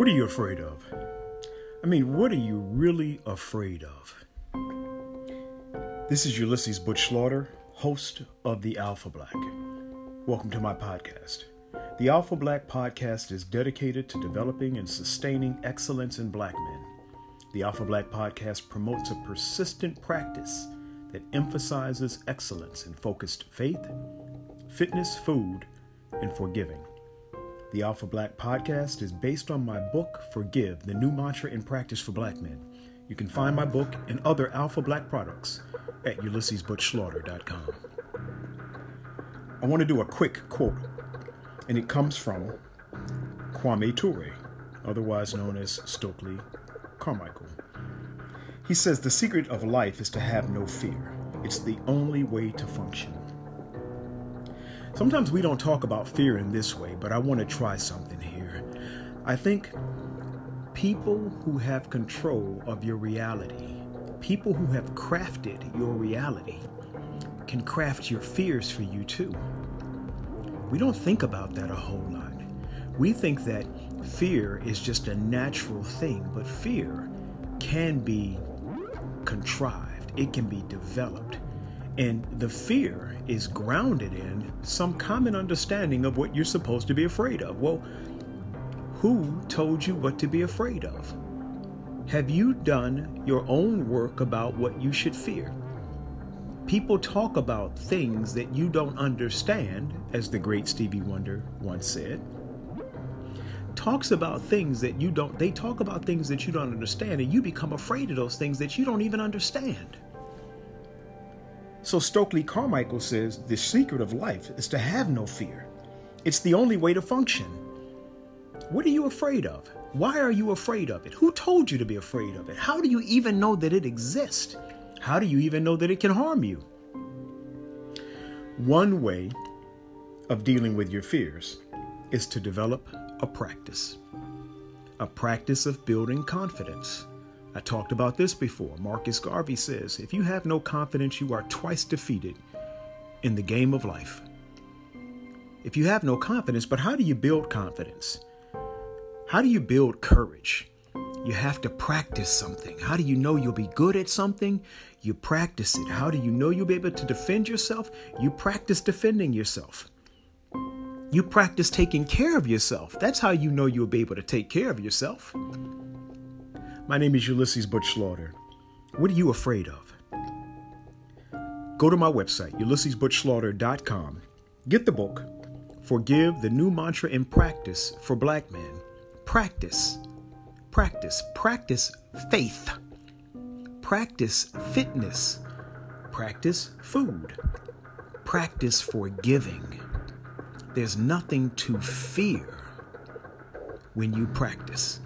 What are you afraid of? I mean, what are you really afraid of? This is Ulysses Butch Slaughter, host of The Alpha Black. Welcome to my podcast. The Alpha Black podcast is dedicated to developing and sustaining excellence in black men. The Alpha Black podcast promotes a persistent practice that emphasizes excellence in focused faith, fitness, food, and forgiving. The Alpha Black podcast is based on my book, Forgive, the new mantra in practice for black men. You can find my book and other Alpha Black products at ulyssesbutchslaughter.com. I want to do a quick quote, and it comes from Kwame Ture, otherwise known as Stokely Carmichael. He says, The secret of life is to have no fear. It's the only way to function. Sometimes we don't talk about fear in this way, but I want to try something here. I think people who have control of your reality, people who have crafted your reality, can craft your fears for you too. We don't think about that a whole lot. We think that fear is just a natural thing, but fear can be contrived, it can be developed. And the fear is grounded in some common understanding of what you're supposed to be afraid of. Well, who told you what to be afraid of? Have you done your own work about what you should fear? People talk about things that you don't understand, as the great Stevie Wonder once said. Talks about things that you don't, they talk about things that you don't understand, and you become afraid of those things that you don't even understand. So Stokely Carmichael says the secret of life is to have no fear. It's the only way to function. What are you afraid of? Why are you afraid of it? Who told you to be afraid of it? How do you even know that it exists? How do you even know that it can harm you? One way of dealing with your fears is to develop a practice, a practice of building confidence. I talked about this before. Marcus Garvey says if you have no confidence, you are twice defeated in the game of life. If you have no confidence, but how do you build confidence? How do you build courage? You have to practice something. How do you know you'll be good at something? You practice it. How do you know you'll be able to defend yourself? You practice defending yourself. You practice taking care of yourself. That's how you know you'll be able to take care of yourself. My name is Ulysses Butch Slaughter. What are you afraid of? Go to my website, ulyssesbutchslaughter.com. Get the book, Forgive the New Mantra in Practice for Black Men. Practice, practice, practice faith, practice fitness, practice food, practice forgiving. There's nothing to fear when you practice.